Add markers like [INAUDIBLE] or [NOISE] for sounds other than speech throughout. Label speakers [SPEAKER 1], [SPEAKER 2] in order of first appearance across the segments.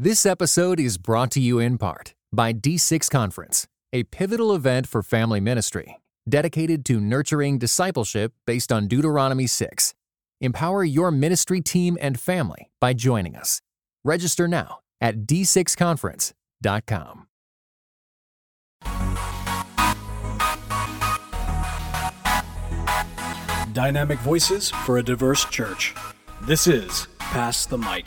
[SPEAKER 1] This episode is brought to you in part by D6 Conference, a pivotal event for family ministry dedicated to nurturing discipleship based on Deuteronomy 6. Empower your ministry team and family by joining us. Register now at d6conference.com.
[SPEAKER 2] Dynamic voices for a diverse church. This is Pass the Mic.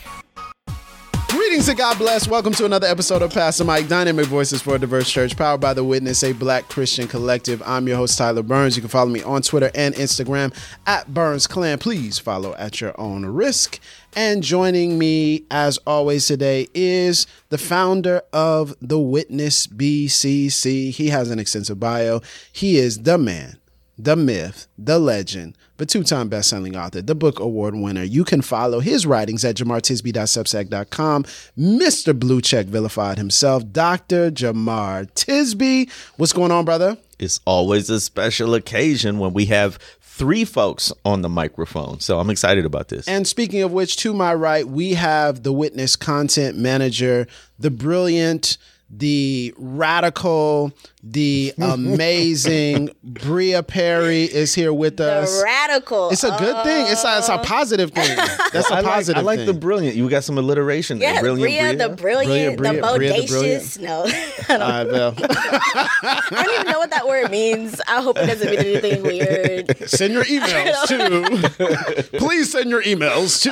[SPEAKER 3] Greetings and God bless. Welcome to another episode of Pass the Mic, Dynamic Voices for a Diverse Church, powered by The Witness, a black Christian collective. I'm your host, Tyler Burns. You can follow me on Twitter and Instagram at Burns Clan. Please follow at your own risk. And joining me, as always, today is the founder of The Witness BCC. He has an extensive bio. He is the man the myth, the legend, the two-time best-selling author, the book award winner. You can follow his writings at jemartisby.substack.com. Mr. Blue Check vilified himself, Dr. Jemar Tisby. What's going on, brother?
[SPEAKER 4] It's always a special occasion when we have three folks on the microphone. So I'm excited about this.
[SPEAKER 3] And speaking of which, to my right, we have the witness content manager, the brilliant, the radical, the [LAUGHS] amazing Brea Perry is here with us.
[SPEAKER 5] Radical.
[SPEAKER 3] It's a good thing. It's a, it's a positive thing. Oh. That's a
[SPEAKER 4] I like,
[SPEAKER 3] positive
[SPEAKER 4] I like
[SPEAKER 3] thing.
[SPEAKER 4] the brilliant. You got some alliteration. there.
[SPEAKER 5] Yeah,
[SPEAKER 4] brilliant,
[SPEAKER 5] Brea, the brilliant,
[SPEAKER 3] Brea,
[SPEAKER 5] the
[SPEAKER 3] Brea, the
[SPEAKER 5] bodacious. no, [LAUGHS] I don't,
[SPEAKER 3] All right, Val.
[SPEAKER 5] I don't even know what that word means. I hope it doesn't mean anything [LAUGHS] weird.
[SPEAKER 3] Send your emails to. Please send your emails to.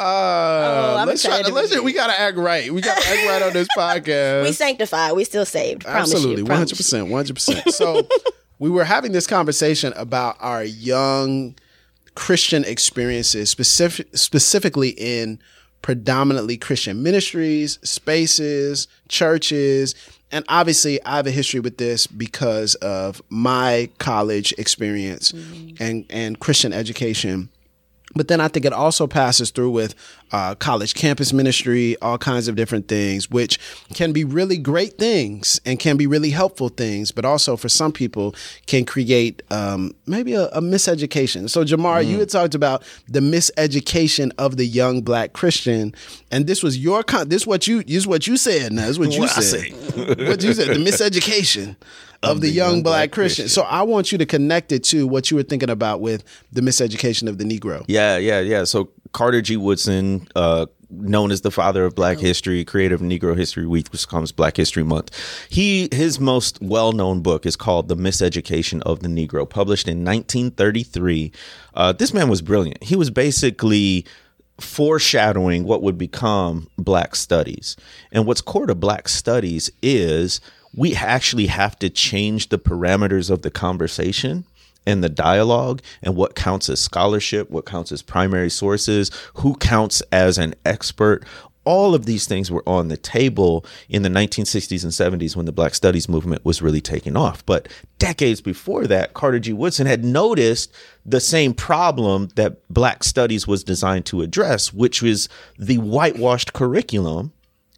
[SPEAKER 3] Uh,
[SPEAKER 5] Oh,
[SPEAKER 3] let's try.
[SPEAKER 5] to
[SPEAKER 3] Let's,
[SPEAKER 5] be
[SPEAKER 3] we gotta act right. We gotta act right on this [LAUGHS] podcast.
[SPEAKER 5] We sanctified. We still saved. Promise
[SPEAKER 3] Absolutely, one hundred percent, one hundred percent. So we were having this conversation about our young Christian experiences, specific, specifically in predominantly Christian ministries, spaces, churches. And obviously, I have a history with this because of my college experience and, and Christian education. But then I think it also passes through with uh, college campus ministry, all kinds of different things, which can be really great things and can be really helpful things, but also for some people can create um, maybe a, a miseducation. So, Jemar, you had talked about the miseducation of the young black Christian, and this was your con- this what you this is what you said. Now, this is what you
[SPEAKER 4] What
[SPEAKER 3] said. [LAUGHS] what you said. The miseducation. Of, the, young, black, Christian. So I want you to connect it to what you were thinking about with the miseducation of the Negro.
[SPEAKER 4] Yeah, yeah, yeah. So Carter G. Woodson, uh, known as the father of Black history, creator of Negro History Week, which comes Black History Month. He his most well known book is called The Miseducation of the Negro, published in 1933. Uh, this man was brilliant. He was basically foreshadowing what would become black studies. And what's core to black studies is we actually have to change the parameters of the conversation and the dialogue and what counts as scholarship, what counts as primary sources, who counts as an expert. All of these things were on the table in the 1960s and 70s when the Black Studies movement was really taking off. But decades before that, Carter G. Woodson had noticed the same problem that Black Studies was designed to address, which was the whitewashed curriculum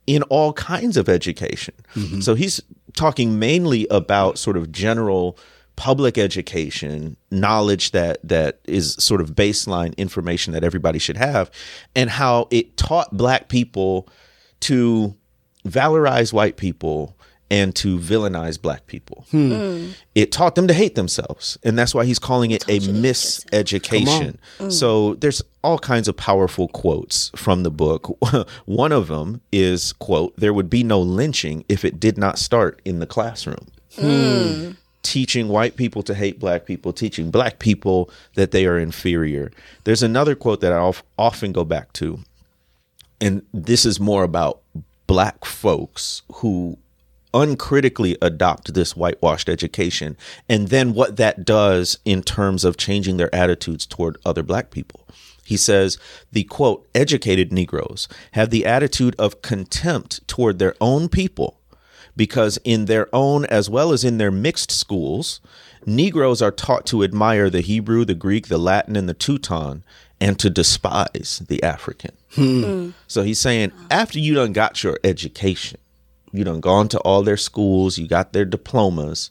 [SPEAKER 4] in all kinds of education. Mm-hmm. So he's talking mainly about sort of general public education, knowledge that that is sort of baseline information that everybody should have, and how it taught black people to valorize white people and to villainize black people. Hmm. It taught them to hate themselves, and that's why he's calling it a miseducation. So there's all kinds of powerful quotes from the book. [LAUGHS] One of them is quote, "There would be no lynching if it did not start in the classroom." Teaching white people to hate black people, teaching black people that they are inferior. There's another quote that I of- often go back to, and this is more about black folks who uncritically adopt this whitewashed education and then what that does in terms of changing their attitudes toward other black people. He says the quote, educated Negroes have the attitude of contempt toward their own people because in their own as well as in their mixed schools, Negroes are taught to admire the Hebrew, the Greek, the Latin, and the Teuton, and to despise the African. Hmm. Hmm. So he's saying after you done got your education, you done gone to all their schools, you got their diplomas,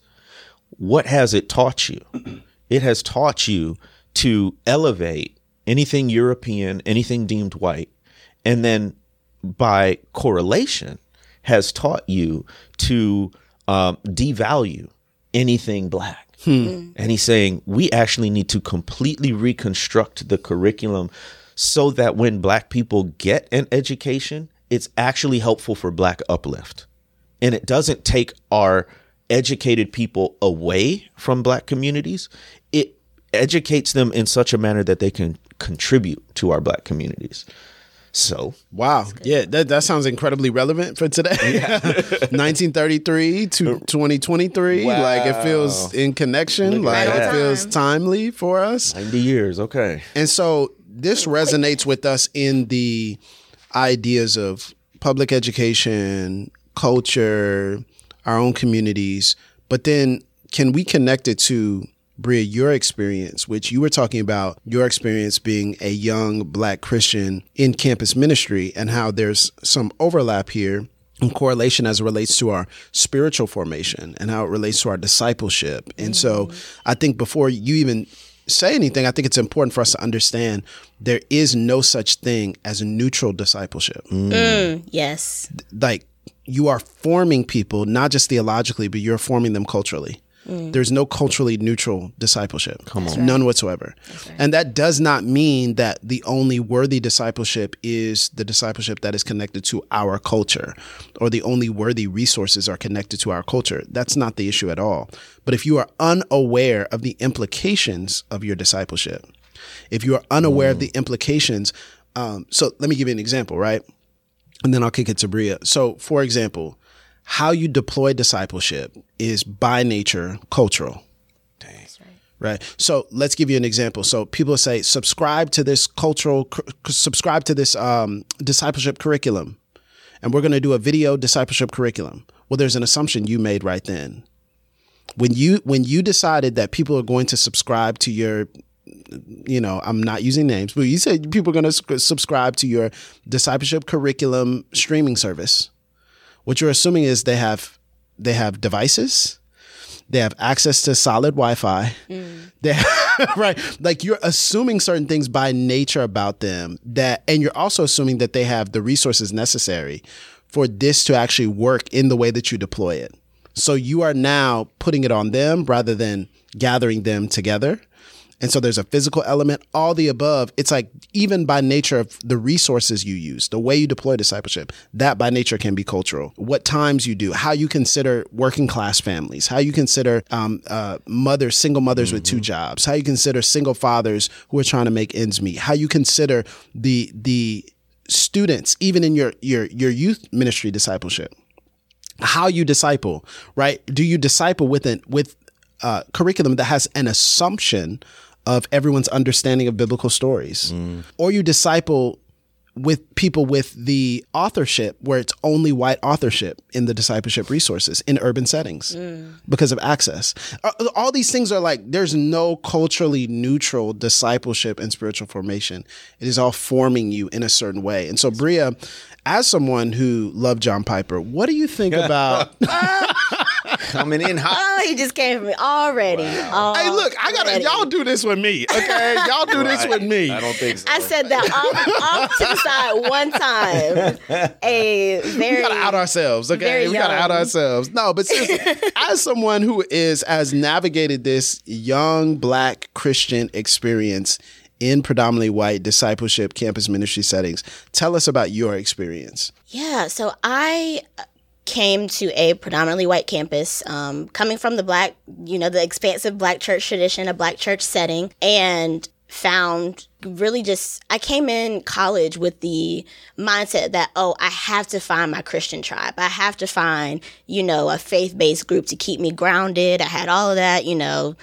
[SPEAKER 4] what has it taught you? [CLEARS THROAT] It has taught you to elevate anything European, anything deemed white, and then by correlation has taught you to um, devalue anything black. And he's saying we actually need to completely reconstruct the curriculum so that when black people get an education, it's actually helpful for black uplift. And it doesn't take our educated people away from black communities. It educates them in such a manner that they can contribute to our black communities. So,
[SPEAKER 3] Wow. Yeah, that, that sounds incredibly relevant for today. 1933 [LAUGHS] to 2023. Like it feels in connection. like
[SPEAKER 5] at
[SPEAKER 3] it
[SPEAKER 5] that.
[SPEAKER 3] feels timely for us.
[SPEAKER 4] 90 years, okay.
[SPEAKER 3] And so this resonates with us in the ideas of public education, culture, our own communities. But then can we connect it to Brea, your experience, which you were talking about your experience being a young black Christian in campus ministry and how there's some overlap here and correlation as it relates to our spiritual formation and how it relates to our discipleship. And so mm-hmm. I think before you even say anything, I think it's important for us to understand there is no such thing as a neutral discipleship. Mm. Mm, mm.
[SPEAKER 5] Yes.
[SPEAKER 3] Like you are forming people, not just theologically, but you're forming them culturally. There's no culturally neutral discipleship. Come on. None whatsoever. And that does not mean that the only worthy discipleship is the discipleship that is connected to our culture or the only worthy resources are connected to our culture. That's not the issue at all. But if you are unaware of the implications of your discipleship, if you are unaware of the implications, um, so let me give you an example, right? and then I'll kick it to Brea. So, for example, how you deploy discipleship is by nature cultural. Right. So let's give you an example. So people say, subscribe to this cultural, subscribe to this um, discipleship curriculum, and we're going to do a video discipleship curriculum. Well, there's an assumption you made right then. When you when you decided that people are going to subscribe to your you know, I'm not using names, but you said people are going to subscribe to your discipleship curriculum streaming service. What you're assuming is they have they have devices, they have access to solid Wi-Fi. Mm. They [LAUGHS] right, like you're assuming certain things by nature about them that, and you're also assuming that they have the resources necessary for this to actually work in the way that you deploy it. So you are now putting it on them rather than gathering them together. And so there's a physical element, all the above. It's like even by nature of the resources you use, the way you deploy discipleship, that by nature can be cultural. What times you do, how you consider working class families, how you consider um, uh, mothers, single mothers with two jobs, how you consider single fathers who are trying to make ends meet, how you consider the the students, even in your your your youth ministry discipleship how you disciple, right? Do you disciple with an with uh, curriculum that has an assumption of everyone's understanding of biblical stories, or you disciple with people with the authorship where it's only white authorship in the discipleship resources in urban settings because of access. Uh, All these things are like there's no culturally neutral discipleship and spiritual formation. It is all forming you in a certain way. And so Brea, as someone who loved John Piper, what do you think [LAUGHS] about [LAUGHS]
[SPEAKER 4] Coming in hot.
[SPEAKER 5] Oh, he just came for me already.
[SPEAKER 3] Hey, look, I gotta
[SPEAKER 5] Already.
[SPEAKER 3] y'all do this with me, okay? Y'all do this with me.
[SPEAKER 4] I don't think so.
[SPEAKER 5] I said that off, off to the side one time. A very
[SPEAKER 3] we gotta out ourselves, okay? We gotta out ourselves. No, but seriously, [LAUGHS] as someone who is has navigated this young black Christian experience in predominantly white discipleship campus ministry settings, tell us about your experience.
[SPEAKER 5] Yeah, so I came to a predominantly white campus, um, coming from the black, you know, the expansive black church tradition, a black church setting, and found really just, I came in college with the mindset that, oh, I have to find my Christian tribe. I have to find, you know, a faith based group to keep me grounded. I had all of that, you know,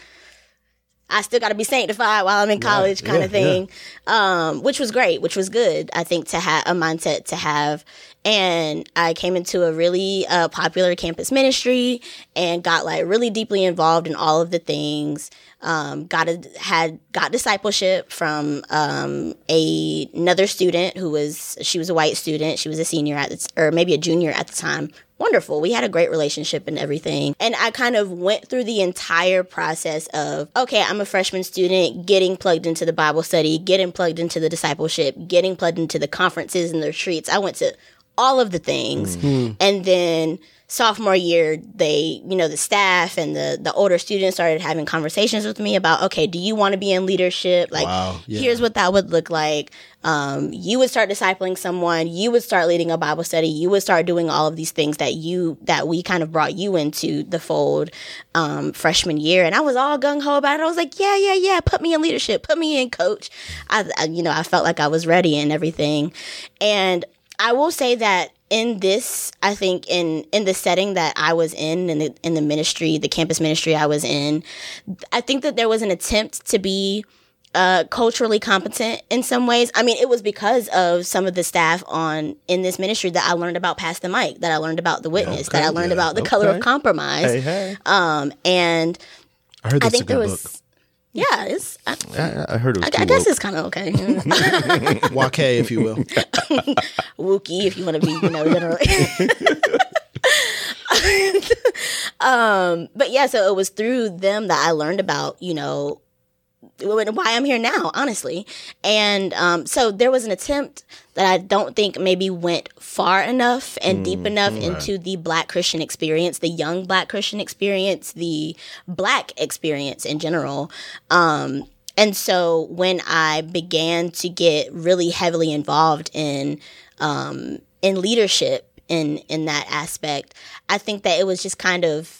[SPEAKER 5] I still got to be sanctified while I'm in college, kind of thing, um, which was great, which was good. I think to have a mindset to have, and I came into a really uh, popular campus ministry and got like really deeply involved in all of the things. Um, got a, had got discipleship from um, a, another student who was she was a white student. She was a senior at the, or maybe a junior at the time wonderful. We had a great relationship and everything. And I kind of went through the entire process of, okay, I'm a freshman student, getting plugged into the Bible study, getting plugged into the discipleship, getting plugged into the conferences and the retreats. I went to all of the things.
[SPEAKER 3] Mm-hmm.
[SPEAKER 5] And then sophomore year, they, you know, the staff and the the older students started having conversations with me about, okay, do you want to be in leadership? Like,
[SPEAKER 3] Wow, yeah.
[SPEAKER 5] here's what that would look like. Um, you would start discipling someone. You would start leading a Bible study. You would start doing all of these things that you that we kind of brought you into the fold um, freshman year. And I was all gung ho about it. I was like, yeah, yeah, yeah. Put me in leadership. Put me in coach. I, I, you know, I felt like I was ready and everything. And I will say that in this, I think in in the setting that I was in, in the in the ministry, the campus ministry I was in, I think that there was an attempt to be uh, culturally competent in some ways. I mean, it was because of some of the staff on in this ministry that I learned about Pass the Mic, that I learned about the witness, that I learned about the color of compromise.
[SPEAKER 3] Hey, hey.
[SPEAKER 5] Um, and
[SPEAKER 3] I heard
[SPEAKER 5] I
[SPEAKER 3] that's a
[SPEAKER 5] think there
[SPEAKER 3] good
[SPEAKER 5] was, yeah, it's. I,
[SPEAKER 4] I, I heard it was
[SPEAKER 5] I,
[SPEAKER 4] too
[SPEAKER 5] I guess
[SPEAKER 4] woke.
[SPEAKER 5] it's kind of okay.
[SPEAKER 3] book. [LAUGHS] [LAUGHS] Wake, if you will. [LAUGHS]
[SPEAKER 5] Wookie, if you want to be, you know, generally. um, but yeah, so it was through them that I learned about, you know, why I'm here now, honestly. And um, so there was an attempt that I don't think maybe went far enough and deep enough into the Black Christian experience, the young Black Christian experience, the Black experience in general. Um, and so when I began to get really heavily involved in um, in leadership in in that aspect, I think that it was just kind of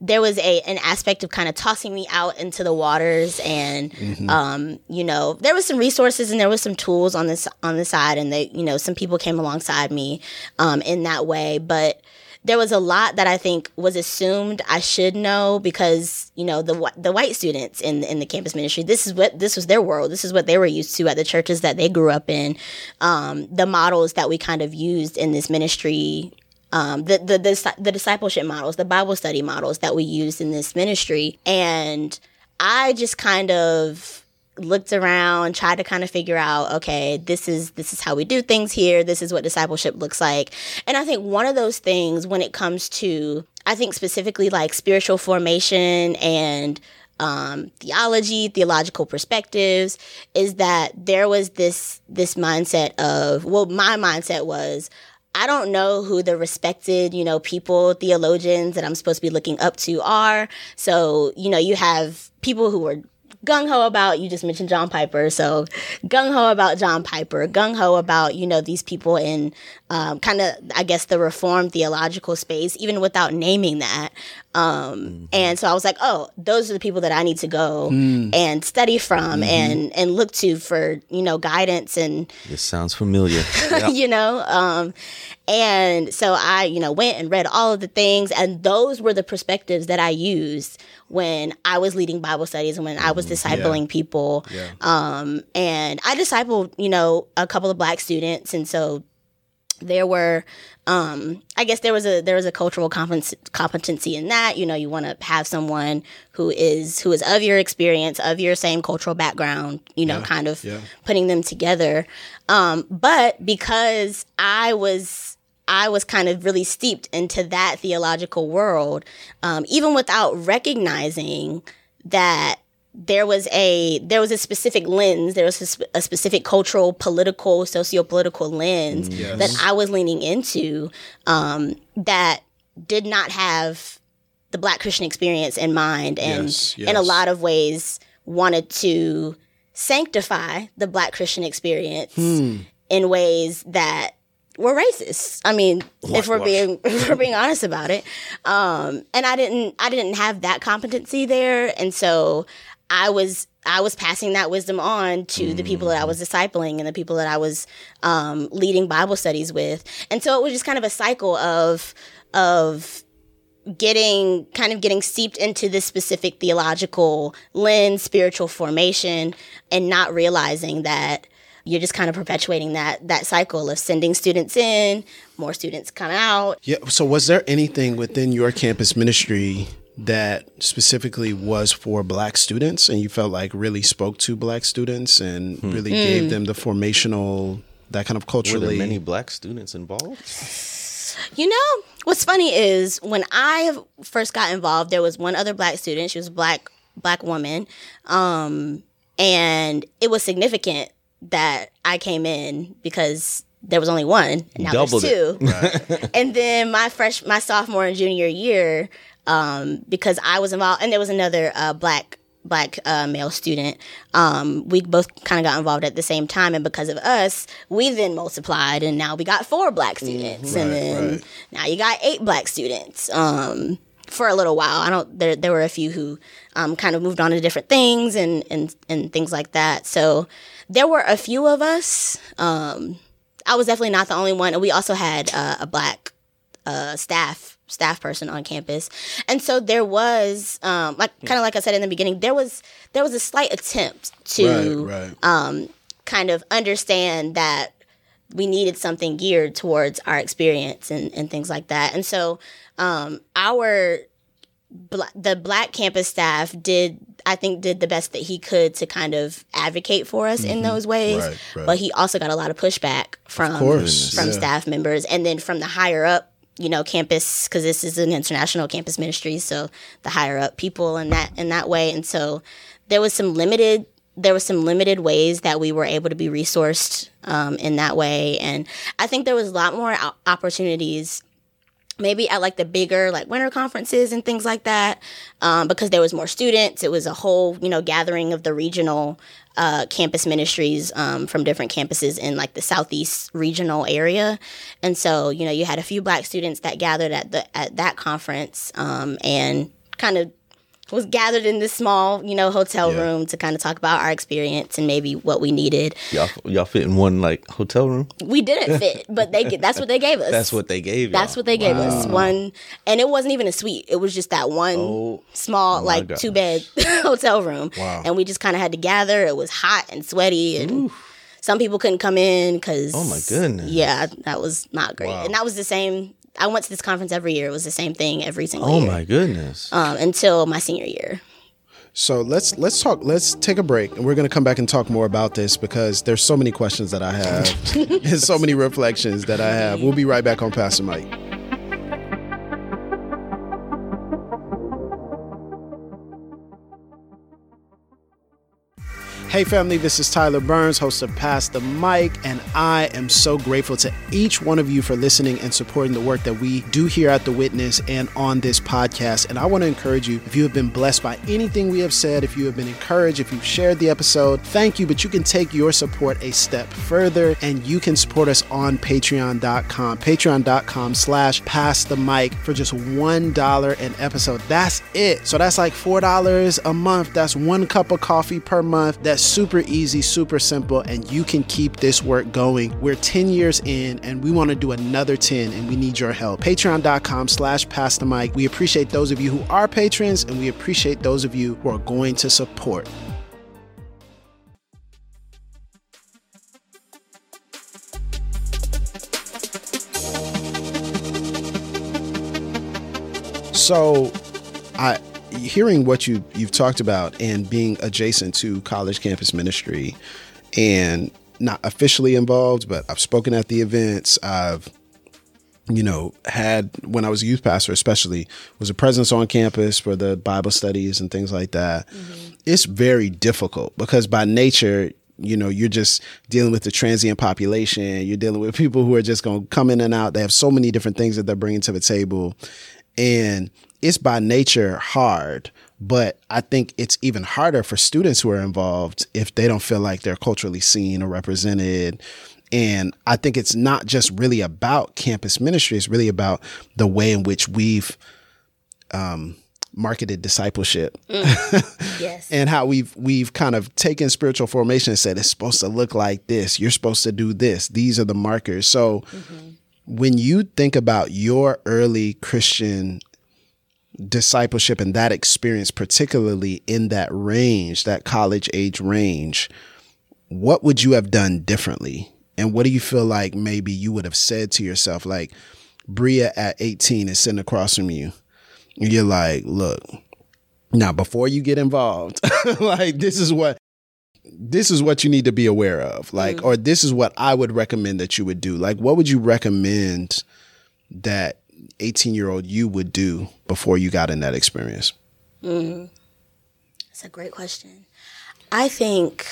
[SPEAKER 5] there was a an aspect of kind of tossing me out into the waters and um you know there was some resources and there was some tools on this on the side and they you know some people came alongside me um in that way. But there was a lot that I think was assumed I should know because you know the the white students in in the campus ministry this is what this was their world. This is what they were used to at the churches that they grew up in. Um, the models that we kind of used in this ministry um, the, the the the discipleship models, the Bible study models that we used in this ministry, and I just kind of looked around, tried to kind of figure out, okay, this is this is how we do things here. This is what discipleship looks like, and I think one of those things when it comes to, I think specifically like spiritual formation and um, theology, theological perspectives, is that there was this this mindset of well, my mindset was I don't know who the respected, you know, people, theologians that I'm supposed to be looking up to are. So, you know, you have people who are gung ho about, you just mentioned John Piper. So, gung ho about John Piper, gung ho about, you know, these people in um, kind of, I guess, the reformed theological space, even without naming that. Um, And so I was like, oh, those are the people that I need to go and study from and, and look to for, you know, guidance and,
[SPEAKER 4] This sounds familiar. [LAUGHS]
[SPEAKER 5] you know um and so i you know went and read all of the things and those were the perspectives that i used when i was leading bible studies and when i was discipling people. Um and i discipled you know a couple of black students and so there were um i guess there was a there was a cultural competence, competency in that you know you want to have someone who is who is of your experience of your same cultural background you know kind of
[SPEAKER 3] yeah.
[SPEAKER 5] putting them together um but because i was I was kind of really steeped into that theological world, um, even without recognizing that there was a there was a specific lens there was a, sp- a specific cultural political socio-political lens that i was leaning into um, that did not have the black christian experience in mind and
[SPEAKER 3] Yes,
[SPEAKER 5] in a lot of ways wanted to sanctify the black christian experience
[SPEAKER 3] Hmm.
[SPEAKER 5] in ways that were racist. I mean, if we're being [LAUGHS] if we're being honest about it, um, and I didn't I didn't have that competency there, and so I was I was passing that wisdom on to the people that I was discipling and the people that I was um, leading Bible studies with, and so it was just kind of a cycle of of getting kind of getting steeped into this specific theological lens, spiritual formation, and not realizing that you're just kind of perpetuating that that cycle of sending students in, more students come out.
[SPEAKER 3] Yeah. So, was there anything within your campus ministry that specifically was for Black students, and you felt like really spoke to Black students and really gave them the formational, that kind of culturally
[SPEAKER 4] Were there
[SPEAKER 3] culturally?
[SPEAKER 4] many black students involved?
[SPEAKER 5] You know, what's funny is when I first got involved, there was one other black student. She was a black black woman, um, and it was significant that I came in because there was only one, and now
[SPEAKER 4] Doubled
[SPEAKER 5] there's
[SPEAKER 4] it.
[SPEAKER 5] two. [LAUGHS] and then my fresh, my sophomore and junior year, um, because I was involved, and there was another uh, black black uh, male student. Um, we both kind of got involved at the same time, and because of us, we then multiplied, and now we got four black students, and then now you got eight black students. Um, for a little while, I don't. There, there were a few who um, kind of moved on to different things and and and things like that. So there were a few of us. Um, I was definitely not the only one, and we also had uh, a black uh, staff staff person on campus, and so there was um, like kind of like I said in the beginning, there was there was a slight attempt to
[SPEAKER 3] right, right.
[SPEAKER 5] um, kind of understand that we needed something geared towards our experience and, and things like that, and so um, our bla- the black campus staff did I think did the best that he could to kind of advocate for us in those ways.
[SPEAKER 3] Right.
[SPEAKER 5] But he also got a lot of pushback from
[SPEAKER 3] course,
[SPEAKER 5] from
[SPEAKER 3] yeah.
[SPEAKER 5] staff members and then from the higher up, you know, campus because this is an international campus ministry, so the higher up people in that in that way. And so there was some limited there was some limited ways that we were able to be resourced um, in that way, and I think there was a lot more opportunities maybe at like the bigger like winter conferences and things like that um, because there was more students. It was a whole you know gathering of the regional uh, campus ministries um, from different campuses in like the southeast regional area. And so you know you had a few black students that gathered at the at that conference um, and kind of was gathered in this small you know hotel room to kind of talk about our experience and maybe what we needed
[SPEAKER 4] Y'all, y'all fit in one like hotel room.
[SPEAKER 5] we didn't fit but they that's what they gave [LAUGHS] us
[SPEAKER 4] That's what they gave.
[SPEAKER 5] that's
[SPEAKER 4] y'all.
[SPEAKER 5] what they gave us. One, and it wasn't even a suite. It was just that one
[SPEAKER 4] Oh,
[SPEAKER 5] small, like
[SPEAKER 4] gosh.
[SPEAKER 5] two bed [LAUGHS] hotel room.
[SPEAKER 3] Wow.
[SPEAKER 5] And we just kind of had to gather. It was hot and sweaty, and some people couldn't come in because.
[SPEAKER 4] Oh, my goodness.
[SPEAKER 5] Yeah, that was not great. And that was the same. I went to this conference every year. It was the same thing every single
[SPEAKER 4] Oh
[SPEAKER 5] year.
[SPEAKER 4] Oh my goodness.
[SPEAKER 5] Um, until my senior year.
[SPEAKER 3] So let's let's talk. Let's take a break, and we're going to come back and talk more about this because there's so many questions that I have, [LAUGHS] and so many reflections that I have. We'll be right back on Pass the Mic. Hey, family, this is Tyler Burns, host of Pass the Mic, and I am so grateful to each one of you for listening and supporting the work that we do here at The Witness and on this podcast. And I want to encourage you if you have been blessed by anything we have said, if you have been encouraged, if you've shared the episode, thank you. But you can take your support a step further and you can support us on patreon.com, patreon.com slash pass the mic for just $1 an episode. That's it. So that's like $4 a month. That's one cup of coffee per month. That's super easy, super simple, and you can keep this work going. We're 10 years in and we want to do another 10 and we need your help. Patreon.com slash pass the mic. We appreciate those of you who are patrons and we appreciate those of you who are going to support. So, I hearing what you you've talked about and being adjacent to college campus ministry and not officially involved, but I've spoken at the events. I've you know had when I was a youth pastor, especially was a presence on campus for the Bible studies and things like that. Mm-hmm. It's very difficult because by nature. You know, you're just dealing with the transient population. You're dealing with people who are just going to come in and out. They have so many different things that they're bringing to the table and it's by nature hard but i think it's even harder for students who are involved if they don't feel like they're culturally seen or represented. And i think it's not just really about campus ministry it's really about the way in which we've um, marketed discipleship. [LAUGHS]
[SPEAKER 5] Yes.
[SPEAKER 3] and how we've we've kind of taken spiritual formation and said it's supposed to look like this. You're supposed to do this. These are the markers. So when you think about your early christian discipleship and that experience particularly in that range that college age range what would you have done differently? And what do you feel like maybe you would have said to yourself like Brea at 18 is sitting across from you. And you're like look now before you get involved [LAUGHS] like this is what this is what you need to be aware of like mm. or this is what i would recommend that you would do like what would you recommend that 18 year old you would do before you got in that experience? Mm-hmm.
[SPEAKER 5] That's a great question. I think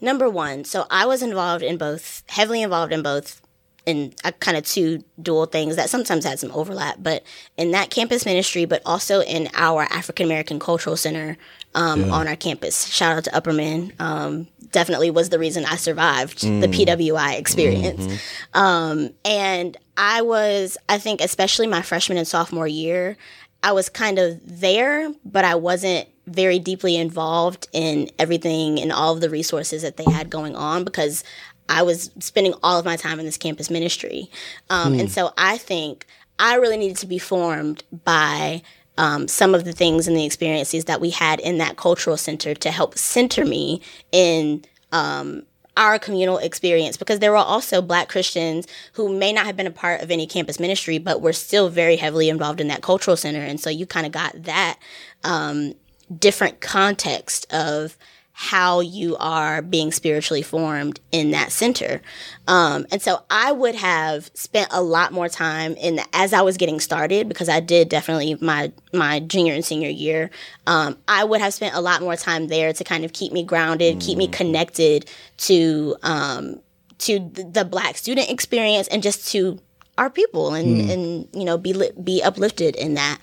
[SPEAKER 5] number one, so I was involved in both, heavily involved in both, in a kind of two dual things that sometimes had some overlap, but in that campus ministry, but also in our African American Cultural Center um, on our campus. Shout out to Upperman. Um, definitely was the reason I survived the PWI experience. Um, and I was, I think, especially my freshman and sophomore year, I was kind of there, but I wasn't very deeply involved in everything and all of the resources that they had going on because I was spending all of my time in this campus ministry. Um, And so I think I really needed to be formed by um, some of the things and the experiences that we had in that cultural center to help center me in um, our communal experience because there were also black Christians who may not have been a part of any campus ministry, but were still very heavily involved in that cultural center. And so you kind of got that um, different context of how you are being spiritually formed in that center. Um, and so I would have spent a lot more time in the, as I was getting started because I did definitely my my junior and senior year. Um, I would have spent a lot more time there to kind of keep me grounded, keep me connected to um, to the, black student experience and just to our people and and you know be lit, be uplifted in that.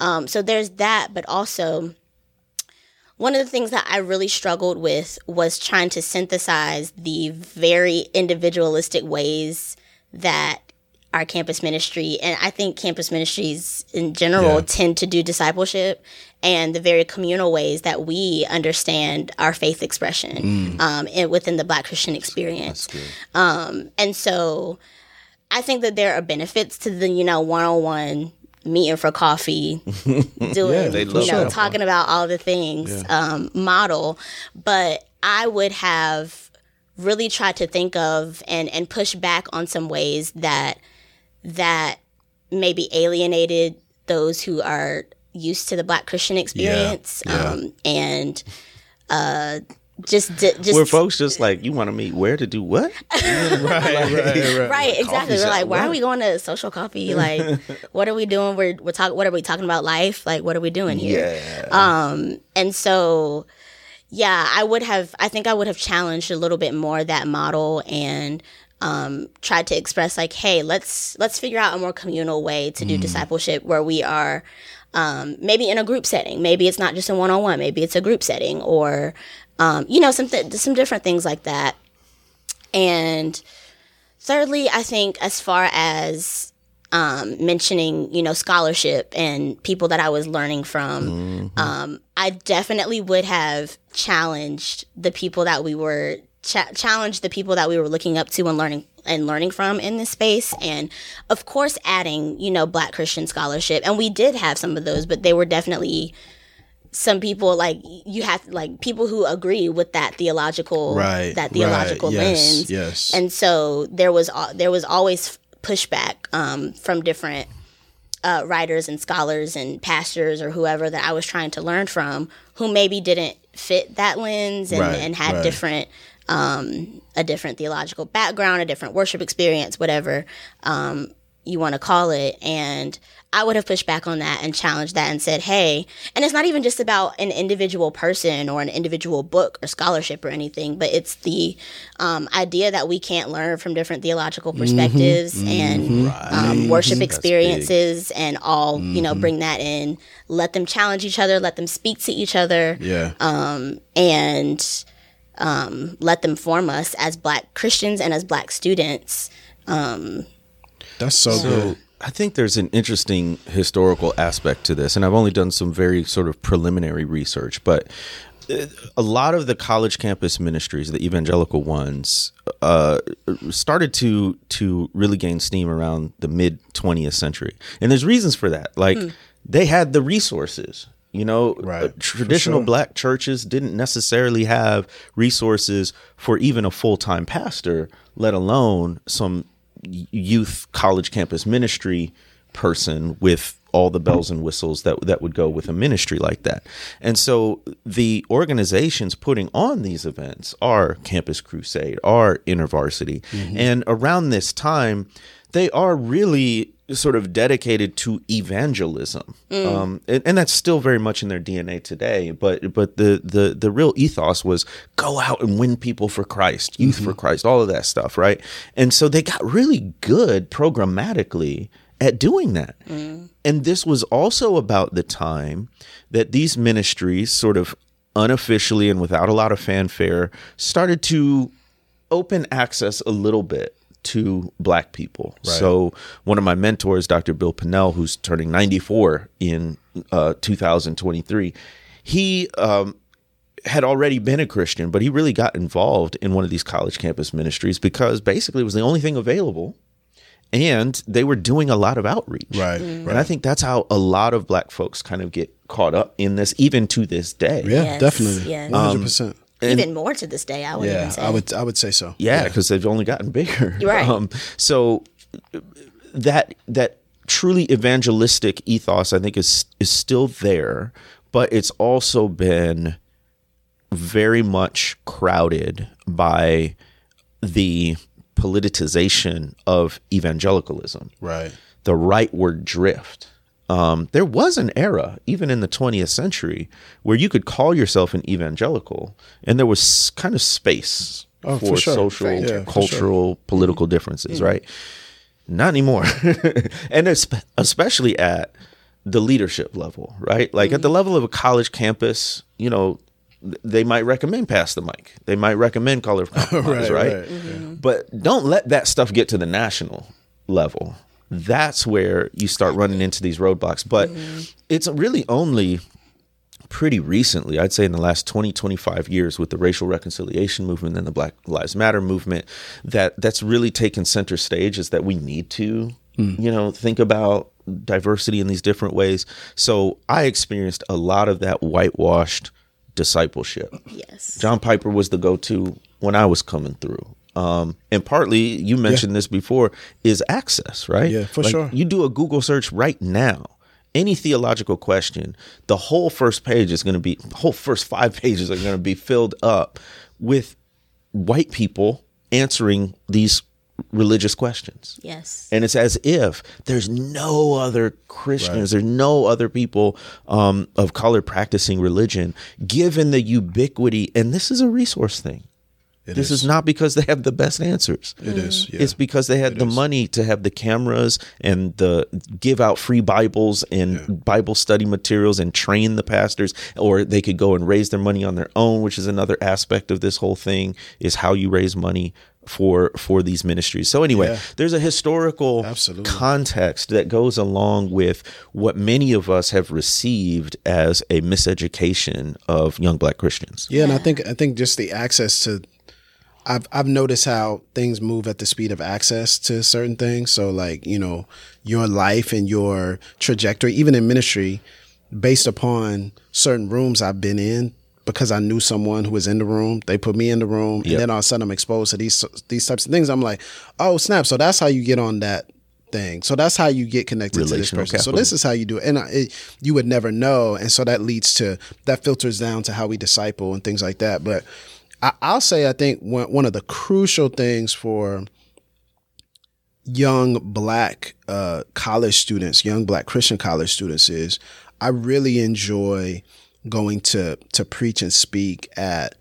[SPEAKER 5] Um, so there's that, but also one of the things that I really struggled with was trying to synthesize the very individualistic ways that our campus ministry and I think campus ministries in general
[SPEAKER 3] Yeah.
[SPEAKER 5] tend to do discipleship and the very communal ways that we understand our faith expression um, and within the Black Christian experience. Um, and so I think that there are benefits to the you know one on one meeting for coffee, [LAUGHS] doing
[SPEAKER 4] they
[SPEAKER 5] you know
[SPEAKER 4] that.
[SPEAKER 5] talking about all the things um, model, but I would have really tried to think of and and push back on some ways that that maybe alienated those who are used to the Black Christian experience, Um, and uh, just di- just
[SPEAKER 4] Where folks just like, you want to meet where to do what? [LAUGHS] [LAUGHS]
[SPEAKER 3] right, right, right.
[SPEAKER 5] Right, exactly. We're like, why are we going to social coffee? [LAUGHS] Like, what are we doing? We're we're talking. What are we talking about? Life? Like, what are we doing here? yeah. Um, and so, yeah, I would have. I think I would have challenged a little bit more that model and um, tried to express like, hey, let's let's figure out a more communal way to do discipleship where we are. Um, maybe in a group setting. Maybe it's not just a one-on-one. Maybe it's a group setting, or um, you know, some th- some different things like that. And thirdly, I think as far as um, mentioning, you know, scholarship and people that I was learning from, um, I definitely would have challenged the people that we were cha- challenged the people that we were looking up to and learning and learning from in this space, and of course, adding, you know, Black Christian scholarship, and we did have some of those, but they were definitely some people like you have like people who agree with that theological
[SPEAKER 3] Right,
[SPEAKER 5] that theological
[SPEAKER 3] right. Yes,
[SPEAKER 5] lens
[SPEAKER 3] yes.
[SPEAKER 5] and so there was there was always pushback um, from different uh, writers and scholars and pastors or whoever that I was trying to learn from who maybe didn't fit that lens and,
[SPEAKER 3] Right,
[SPEAKER 5] and had different um, a different theological background, a different worship experience, whatever um, you want to call it. And I would have pushed back on that and challenged that and said, hey, and it's not even just about an individual person or an individual book or scholarship or anything, but it's the um, idea that we can't learn from different theological perspectives and um, worship experiences and all, you know, bring that in, let them challenge each other, let them speak to each other
[SPEAKER 3] Yeah.
[SPEAKER 5] um, and um, let them form us as Black Christians and as Black students. Um,
[SPEAKER 3] That's so, good.
[SPEAKER 4] I think there's an interesting historical aspect to this, and I've only done some very sort of preliminary research, but uh, a lot of the college campus ministries, the evangelical ones, uh, started to to really gain steam around the mid 20th century, and there's reasons for that. Like they had the resources. You know,
[SPEAKER 3] Right,
[SPEAKER 4] uh, traditional
[SPEAKER 3] sure.
[SPEAKER 4] black churches didn't necessarily have resources for even a full time pastor, let alone some y- youth college campus ministry person with all the bells and whistles that that would go with a ministry like that. And so the organizations putting on these events are Campus Crusade, are InterVarsity. Mm-hmm. And around this time they are really sort of dedicated to evangelism, mm. um, and, and that's still very much in their DNA today. But but the the the real ethos was go out and win people for Christ, youth for mm-hmm. Christ, all of that stuff, right? And so they got really good programmatically at doing that. Mm. And this was also about the time that these ministries, sort of unofficially and without a lot of fanfare, started to open access a little bit to black people. So one of my mentors, Dr. Bill Pannell, who's turning 94 in uh, 2023, he um, had already been a Christian, but he really got involved in one of these college campus ministries because basically it was the only thing available. And they were doing a lot of outreach.
[SPEAKER 3] Right,
[SPEAKER 4] And I think that's how a lot of black folks kind of get caught up in this, even to this day.
[SPEAKER 3] Yeah,
[SPEAKER 5] Yes,
[SPEAKER 3] definitely.
[SPEAKER 5] yes.
[SPEAKER 3] One hundred percent.
[SPEAKER 5] Even more to this day, I would
[SPEAKER 3] Yeah. I would I would say so.
[SPEAKER 4] Yeah, because they've only gotten bigger. [LAUGHS]
[SPEAKER 5] Right.
[SPEAKER 4] Um, so that that truly evangelistic ethos, I think, is is still there, but it's also been very much crowded by the politicization of evangelicalism
[SPEAKER 3] Right.
[SPEAKER 4] the rightward drift. Um, there was an era, even in the 20th century, where you could call yourself an evangelical, and there was kind of space
[SPEAKER 3] Oh,
[SPEAKER 4] for,
[SPEAKER 3] for sure.
[SPEAKER 4] social,
[SPEAKER 3] Yeah, for sure.
[SPEAKER 4] cultural, political differences, mm-hmm. right? Not anymore, [LAUGHS] and especially at the leadership level, right? Like at the mm-hmm. level of a college campus, you know, they might recommend pass the mic. They might recommend color of [LAUGHS] compromise,
[SPEAKER 3] Right,
[SPEAKER 4] right?
[SPEAKER 3] right, mm-hmm.
[SPEAKER 4] But don't let that stuff get to the national level. That's where you start running into these roadblocks. But mm-hmm. it's really only pretty recently, I'd say in the last 20, 25 years with the racial reconciliation movement and the Black Lives Matter movement, that that's really taken center stage is that we need to, mm. you know, think about diversity in these different ways. So I experienced a lot of that whitewashed discipleship.
[SPEAKER 5] yes.
[SPEAKER 4] John Piper was the go-to when I was coming through. Um, and partly, you mentioned this before, is access, right?
[SPEAKER 3] Yeah, for
[SPEAKER 4] Like,
[SPEAKER 3] sure.
[SPEAKER 4] You do a Google search right now, any theological question, the whole first page is going to be, the whole first five [LAUGHS] pages are going to be filled up with white people answering these religious questions.
[SPEAKER 5] Yes.
[SPEAKER 4] And it's as if there's no other Christians, there's no other people um, of color practicing religion, given the ubiquity. And this is a resource thing. This is. not because they have the best answers.
[SPEAKER 3] It is. Yeah.
[SPEAKER 4] It's because they had the money to have the cameras and the give out free Bibles and Bible study materials and train the pastors, or they could go and raise their money on their own, which is another aspect of this whole thing is how you raise money for for these ministries. So anyway,
[SPEAKER 3] Yeah.
[SPEAKER 4] there's a historical
[SPEAKER 3] Absolutely.
[SPEAKER 4] context that goes along with what many of us have received as a miseducation of young black Christians.
[SPEAKER 3] Yeah, and I think I think just the access to I've I've noticed how things move at the speed of access to certain things. So like, you know, your life and your trajectory, even in ministry, based upon certain rooms I've been in because I knew someone who was in the room. They put me in the room and then all of a sudden I'm exposed to these these types of things. I'm like, oh snap. So that's how you get on that thing. So that's how you get connected to this person. So this is how you do it. And I, it, you would never know. And so that leads to, that filters down to how we disciple and things like that. But I, I'll say, I think one, one of the crucial things for young black uh, college students, young black Christian college students is I really enjoy going to, to preach and speak at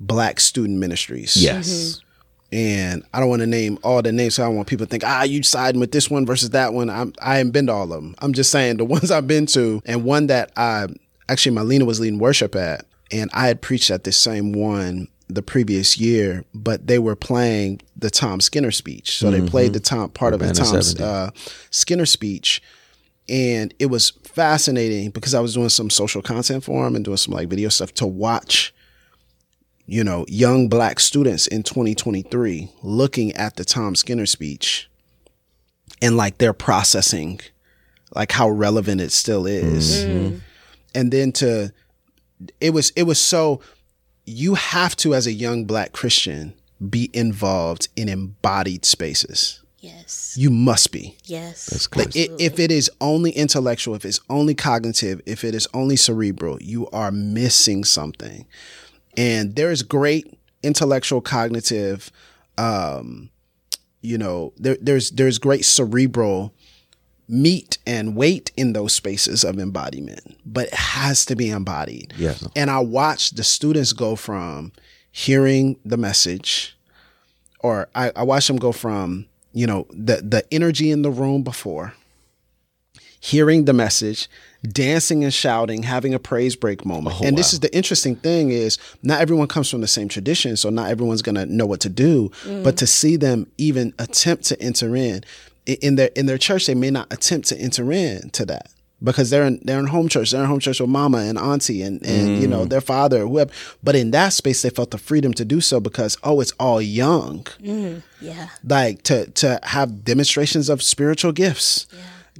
[SPEAKER 3] black student ministries
[SPEAKER 4] Yes.
[SPEAKER 3] and I don't want to name all the names. So I don't want people to think, ah, you siding with this one versus that one. I'm I haven't been to all of them. I'm just saying the [LAUGHS] ones I've been to, and one that I actually Malina was leading worship at, and I had preached at this same one the previous year, but they were playing the Tom Skinner speech. So they played the Tom part of the Tom uh, Skinner speech. And it was fascinating because I was doing some social content for him and doing some like video stuff to watch you know, young black students in 2023 looking at the Tom Skinner speech and like they're processing like how relevant it still is. And then to it was it was so you have to as a young black Christian be involved in embodied spaces.
[SPEAKER 5] Yes.
[SPEAKER 3] You must be.
[SPEAKER 5] Yes.
[SPEAKER 3] Like i if it is only intellectual, if it's only cognitive, if it is only cerebral, you are missing something. And there is great intellectual, cognitive um, you know, there, there's there's great cerebral meat and weight in those spaces of embodiment, but it has to be embodied.
[SPEAKER 4] Yes.
[SPEAKER 3] And I watched the students go from hearing the message, or I, I watched them go from, you know, the the energy in the room before, hearing the message, dancing and shouting, having a praise break moment. Oh, and this is the interesting thing is not everyone comes from the same tradition, so not everyone's gonna know what to do. Mm. But to see them even attempt to enter in i- in their in their church, they may not attempt to enter into that. Because they're in they're in home church, they're in home church with mama and auntie and, and you know, their father or whoever. But in that space they felt the freedom to do so because oh, it's all young
[SPEAKER 5] Yeah.
[SPEAKER 3] like to to have demonstrations of spiritual gifts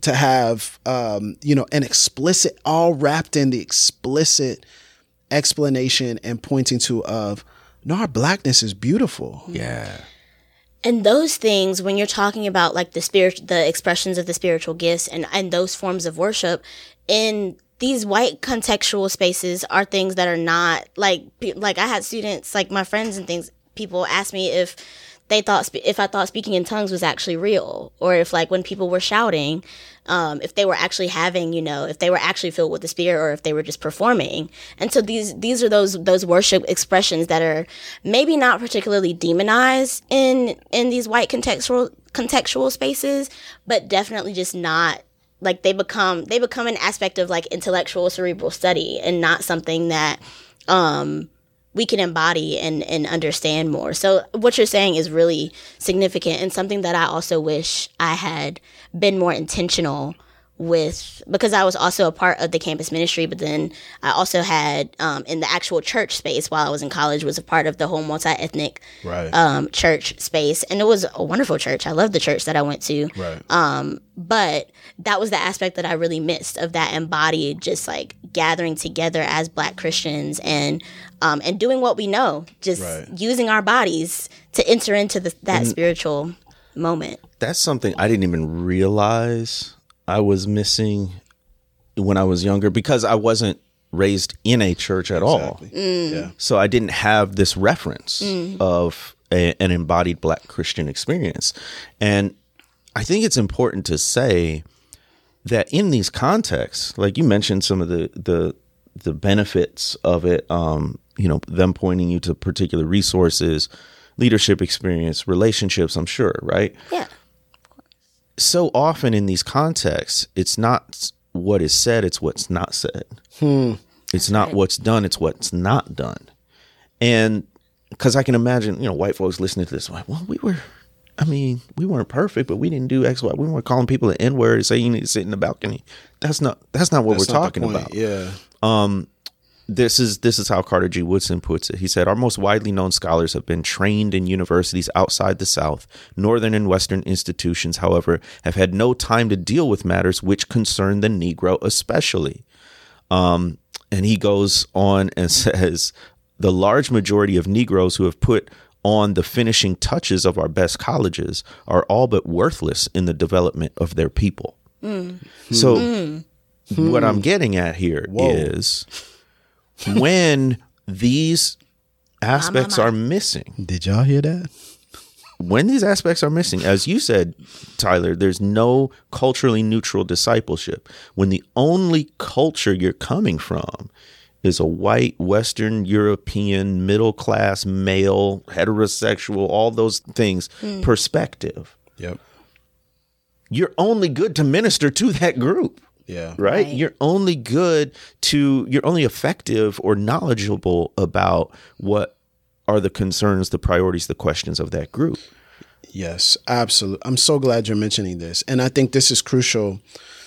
[SPEAKER 3] to have um you know an explicit all wrapped in the explicit explanation and pointing to of no our blackness is beautiful
[SPEAKER 4] Yeah.
[SPEAKER 5] And those things, when you're talking about like the spirit, the expressions of the spiritual gifts and, and those forms of worship in these white contextual spaces are things that are not like, like I had students, like my friends and things, people ask me if they thought, spe- if I thought speaking in tongues was actually real or if like when people were shouting, um, if they were actually having, you know, if they were actually filled with the spirit or if they were just performing. And so these these are those those worship expressions that are maybe not particularly demonized in in these white contextual contextual spaces, but definitely just not like they become they become an aspect of like intellectual cerebral study and not something that um we can embody and, and understand more. So what you're saying is really significant and something that I also wish I had been more intentional with because I was also a part of the campus ministry, but then I also had um, in the actual church space while I was in college was a part of the whole multi ethnic
[SPEAKER 3] right
[SPEAKER 5] um, church space, and it was a wonderful church. I loved the church that I went to.
[SPEAKER 3] right
[SPEAKER 5] Um, but that was the aspect that I really missed of that embodied, just like gathering together as Black Christians and um, and doing what we know, just
[SPEAKER 3] Right.
[SPEAKER 5] using our bodies to enter into the, that spiritual moment.
[SPEAKER 4] That's something I didn't even realize I was missing when I was younger because I wasn't raised in a church at all.
[SPEAKER 3] yeah
[SPEAKER 4] So I didn't have this reference of a, an embodied black Christian experience. And I think it's important to say that in these contexts, like you mentioned some of the the the benefits of it, um, you know, them pointing you to particular resources, leadership experience, relationships, I'm sure, right?
[SPEAKER 5] Yeah.
[SPEAKER 4] so often in these contexts, it's not what is said, it's what's not said. It's not what's done, it's what's not done. And because I can imagine, you know, white folks listening to this, like, well, we were, I mean, we weren't perfect, but we didn't do X, Y. We weren't calling people an N word and saying you need to sit in the balcony. That's not, that's not what
[SPEAKER 3] That's
[SPEAKER 4] we're
[SPEAKER 3] not
[SPEAKER 4] talking about
[SPEAKER 3] yeah Um,
[SPEAKER 4] this is this is how Carter G. Woodson puts it. He said, "Our most widely known scholars have been trained in universities outside the South. Northern and Western institutions, however, have had no time to deal with matters which concern the Negro, especially." Um, and he goes on and [LAUGHS] says, "The large majority of Negroes who have put on the finishing touches of our best colleges are all but worthless in the development of their people." So, what I'm getting at here is when these [LAUGHS] aspects are missing,
[SPEAKER 3] did y'all hear that?
[SPEAKER 4] When these aspects are missing, as you said, Tyler, there's no culturally neutral discipleship. When the only culture you're coming from is a white, Western European, middle class, male, heterosexual, all those things hmm. perspective,
[SPEAKER 3] yep
[SPEAKER 4] you're only good to minister to that group.
[SPEAKER 3] yeah
[SPEAKER 4] right?
[SPEAKER 5] Right.
[SPEAKER 4] You're only good to, you're only effective or knowledgeable about what are the concerns, the priorities, the questions of that group.
[SPEAKER 3] Yes, absolutely. I'm so glad you're mentioning this. And I think this is crucial.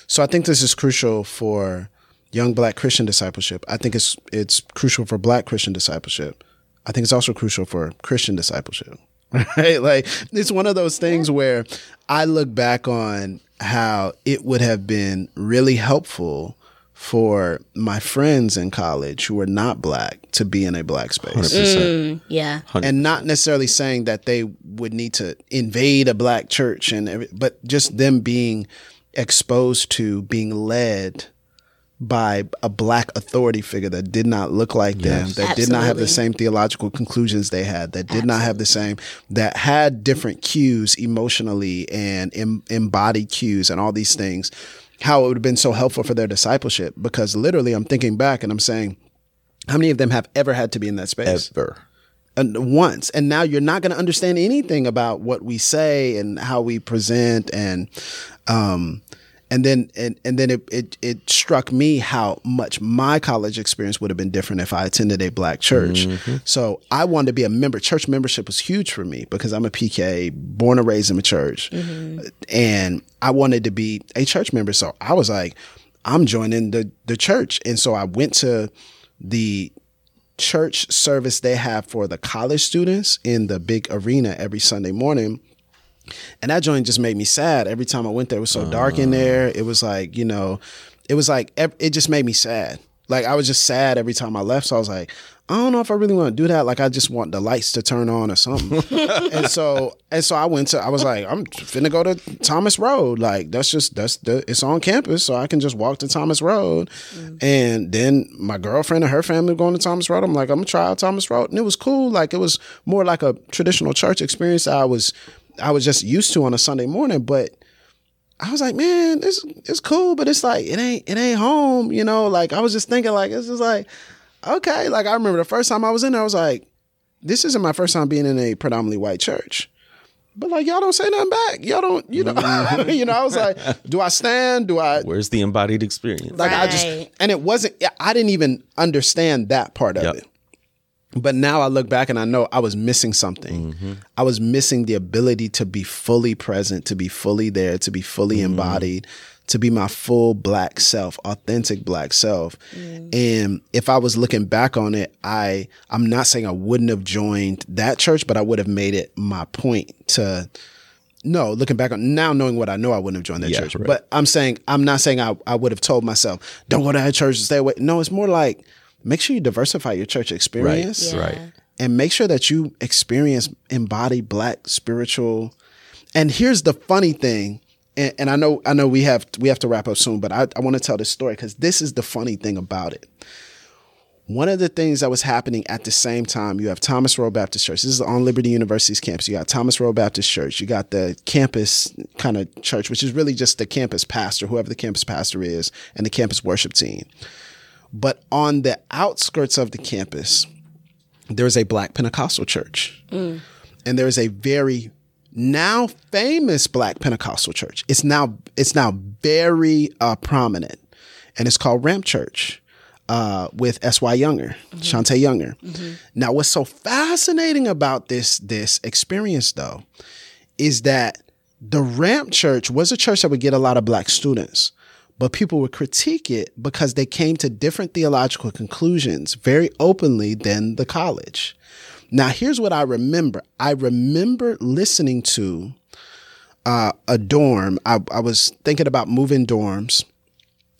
[SPEAKER 3] So I think this is crucial for young black Christian discipleship. I think it's it's crucial for black Christian discipleship. I think it's also crucial for Christian discipleship. [LAUGHS] Right? Like it's one of those things where I look back on how it would have been really helpful for my friends in college who were not black to be in a black space mm,
[SPEAKER 5] Yeah.
[SPEAKER 3] and not necessarily saying that they would need to invade a black church and every, but just them being exposed to being led by a black authority figure that did not look like them, that did not have the same theological conclusions they had, that did not have the same, that had different cues emotionally and em- embodied cues and all these things, how it would have been so helpful for their discipleship. Because literally, I'm thinking back and I'm saying, how many of them have ever had to be in that space?
[SPEAKER 4] Ever.
[SPEAKER 3] and once and now you're not going to understand anything about what we say and how we present and um and then and, and then it, it it struck me how much my college experience would have been different if I attended a black church. Mm-hmm. So I wanted to be a member. Church membership was huge for me because I'm a PK, born and raised in a church, mm-hmm. and I wanted to be a church member. So I was like, I'm joining the the church, and so I went to the church service they have for the college students in the big arena every Sunday morning. And that joint just made me sad. Every time I went there, it was so dark in uh. there. It was like, you know, it was like, it just made me sad. Like I was just sad every time I left. So I was like, I don't know if I really want to do that. Like I just want the lights to turn on or something. [LAUGHS] and so, and so I went to, I was like, I'm finna go to Thomas Road. Like that's just, that's the, it's on campus. So I can just walk to Thomas Road. Mm. And then my girlfriend and her family were going to Thomas Road. I'm like, I'm gonna try out Thomas Road. And it was cool. Like it was more like a traditional church experience I was, I was just used to on a Sunday morning. But I was like, man, this it's cool, but it's like it ain't it ain't home, you know. Like I was just thinking, like it's just like, okay. Like I remember the first time I was in there, I was like, this isn't my first time being in a predominantly white church. But like y'all don't say nothing back. Y'all don't, you know, [LAUGHS] you know. I was like, do I stand? Do I
[SPEAKER 4] Where's the embodied experience?
[SPEAKER 3] like I just and it wasn't I didn't even understand that part of
[SPEAKER 4] Yep.
[SPEAKER 3] it. But now I look back and I know I was missing something. Mm-hmm. I was missing the ability to be fully present, to be fully there, to be fully mm-hmm. embodied, to be my full black self, authentic black self. Mm. And if I was looking back on it, I I'm not saying I wouldn't have joined that church, but I would have made it my point to no, looking back on now knowing what I know, I wouldn't have joined that
[SPEAKER 4] Yeah,
[SPEAKER 3] church.
[SPEAKER 4] right.
[SPEAKER 3] But I'm saying I'm not saying I, I would have told myself, don't go to that church, stay away. No, it's more like make sure you diversify your church experience.
[SPEAKER 5] Yeah.
[SPEAKER 4] Right.
[SPEAKER 3] And make sure that you experience embody black spiritual. And here's the funny thing, and, and I know I know we have we have to wrap up soon, but I, I want to tell this story because this is the funny thing about it. One of the things that was happening at the same time, you have Thomas Road Baptist Church. This is on Liberty University's campus. You got Thomas Road Baptist Church. You got the campus kind of church, which is really just the campus pastor, whoever the campus pastor is, and the campus worship team. But on the outskirts of the campus, there's a black Pentecostal church. And there's a very now famous black Pentecostal church. It's now it's now very uh, prominent, and it's called Ramp Church uh, with S. Y. Younger, Shante Younger. Now, what's so fascinating about this this experience though is that the Ramp Church was a church that would get a lot of black students, but people would critique it because they came to different theological conclusions very openly than the college. Now, here's what I remember. I remember listening to uh, a dorm. I, I was thinking about moving dorms,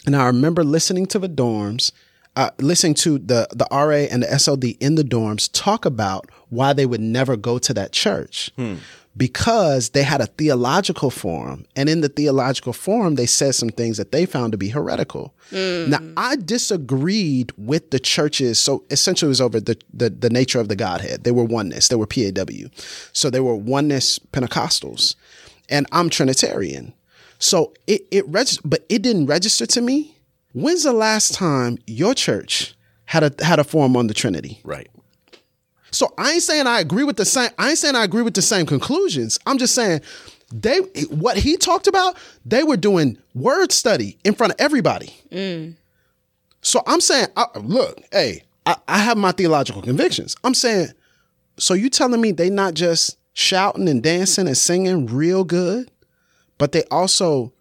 [SPEAKER 3] and I remember listening to the dorms, uh, listening to the the RA and the SLD in the dorms talk about why they would never go to that church. Because they had a theological forum, and in the theological forum, they said some things that they found to be heretical. Now, mm. I disagreed with the churches. So essentially, it was over the, the the nature of the Godhead. They were oneness. They were PAW. So they were oneness Pentecostals, and I'm Trinitarian. So it it registered, but it didn't register to me. When's the last time your church had a had a forum on the Trinity?
[SPEAKER 4] Right.
[SPEAKER 3] So I ain't saying I agree with the same. I ain't saying I agree with the same conclusions. I'm just saying they what he talked about. They were doing word study in front of everybody. Mm. So I'm saying, I, look, hey, I, I have my theological convictions. I'm saying, so you telling me they not just shouting and dancing and singing real good, but they also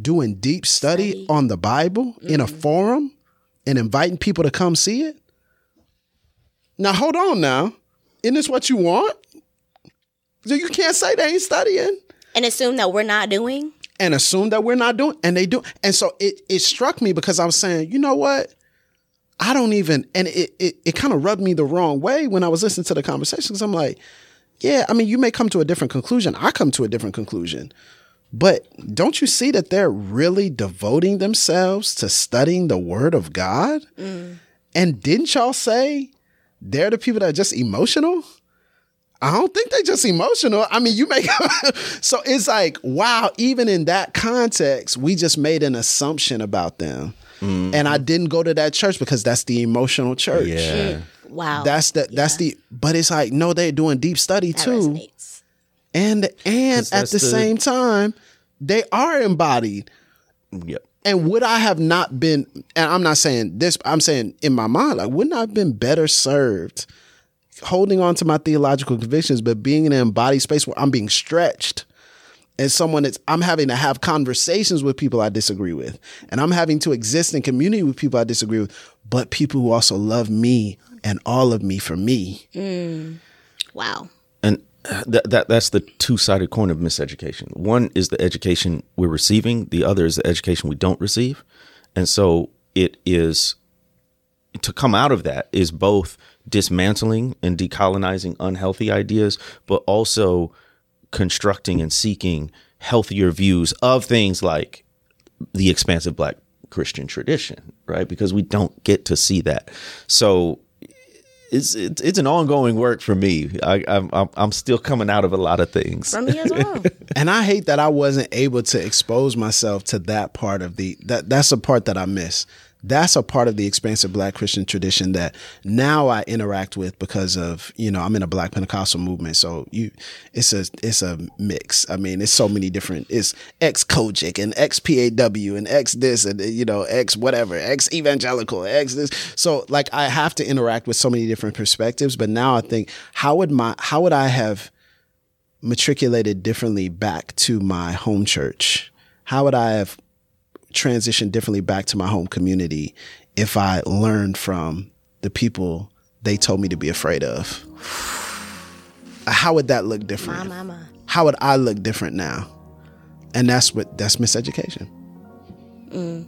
[SPEAKER 3] doing deep study,
[SPEAKER 5] Study.
[SPEAKER 3] on the Bible in a mm. forum and inviting people to come see it? Now hold on now. Isn't this what you want? So you can't say they ain't studying
[SPEAKER 5] and assume that we're not doing.
[SPEAKER 3] and assume that we're not doing and they do and so it it struck me because I was saying, you know what? I don't even and it it, it kind of rubbed me the wrong way when I was listening to the conversation because I'm like, yeah, I mean, you may come to a different conclusion. I come to a different conclusion. But don't you see that they're really devoting themselves to studying the word of God? Mm. And didn't y'all say they're the people that are just emotional? I don't think they're just emotional. I mean, you make [LAUGHS] so it's like, wow, even in that context, we just made an assumption about them. Mm-hmm. And I didn't go to that church because that's the emotional church.
[SPEAKER 4] Yeah.
[SPEAKER 5] Wow.
[SPEAKER 3] That's the that's the but it's like no, they're doing deep study
[SPEAKER 5] that
[SPEAKER 3] too.
[SPEAKER 5] resonates.
[SPEAKER 3] And and
[SPEAKER 4] 'Cause
[SPEAKER 3] at the,
[SPEAKER 4] the-
[SPEAKER 3] same time, they are embodied.
[SPEAKER 4] Yep.
[SPEAKER 3] And would I have not been, and I'm not saying this, I'm saying in my mind, like, wouldn't I have been better served holding on to my theological convictions, but being in an embodied space where I'm being stretched as someone that's, I'm having to have conversations with people I disagree with, and I'm having to exist in community with people I disagree with, but people who also love me and all of me for me. Mm.
[SPEAKER 5] Wow.
[SPEAKER 4] And that, that that's the two sided coin of miseducation. One is the education we're receiving. The other is the education we don't receive. And so it is to come out of that is both dismantling and decolonizing unhealthy ideas, but also constructing and seeking healthier views of things like the expansive black Christian tradition, right? Because we don't get to see that. So it's it's, it's an ongoing work for me. I, I'm I'm I'm still coming out of a lot of things.
[SPEAKER 5] From me as well. [LAUGHS]
[SPEAKER 3] And I hate that I wasn't able to expose myself to that part of the that that's a part that I miss. That's a part of the expansive black Christian tradition that now I interact with because of, you know, I'm in a black Pentecostal movement. So you it's a it's a mix. I mean, it's so many different it's ex COGIC and ex PAW and ex this and you know, ex whatever, ex evangelical, ex this. So like I have to interact with so many different perspectives. But now I think how would my how would I have matriculated differently back to my home church? How would I have transitioned differently back to my home community if I learned from the people they told me to be afraid of? How would that look
[SPEAKER 5] my
[SPEAKER 3] different?
[SPEAKER 5] mama.
[SPEAKER 3] How would I look different now? And that's what that's miseducation. Mm.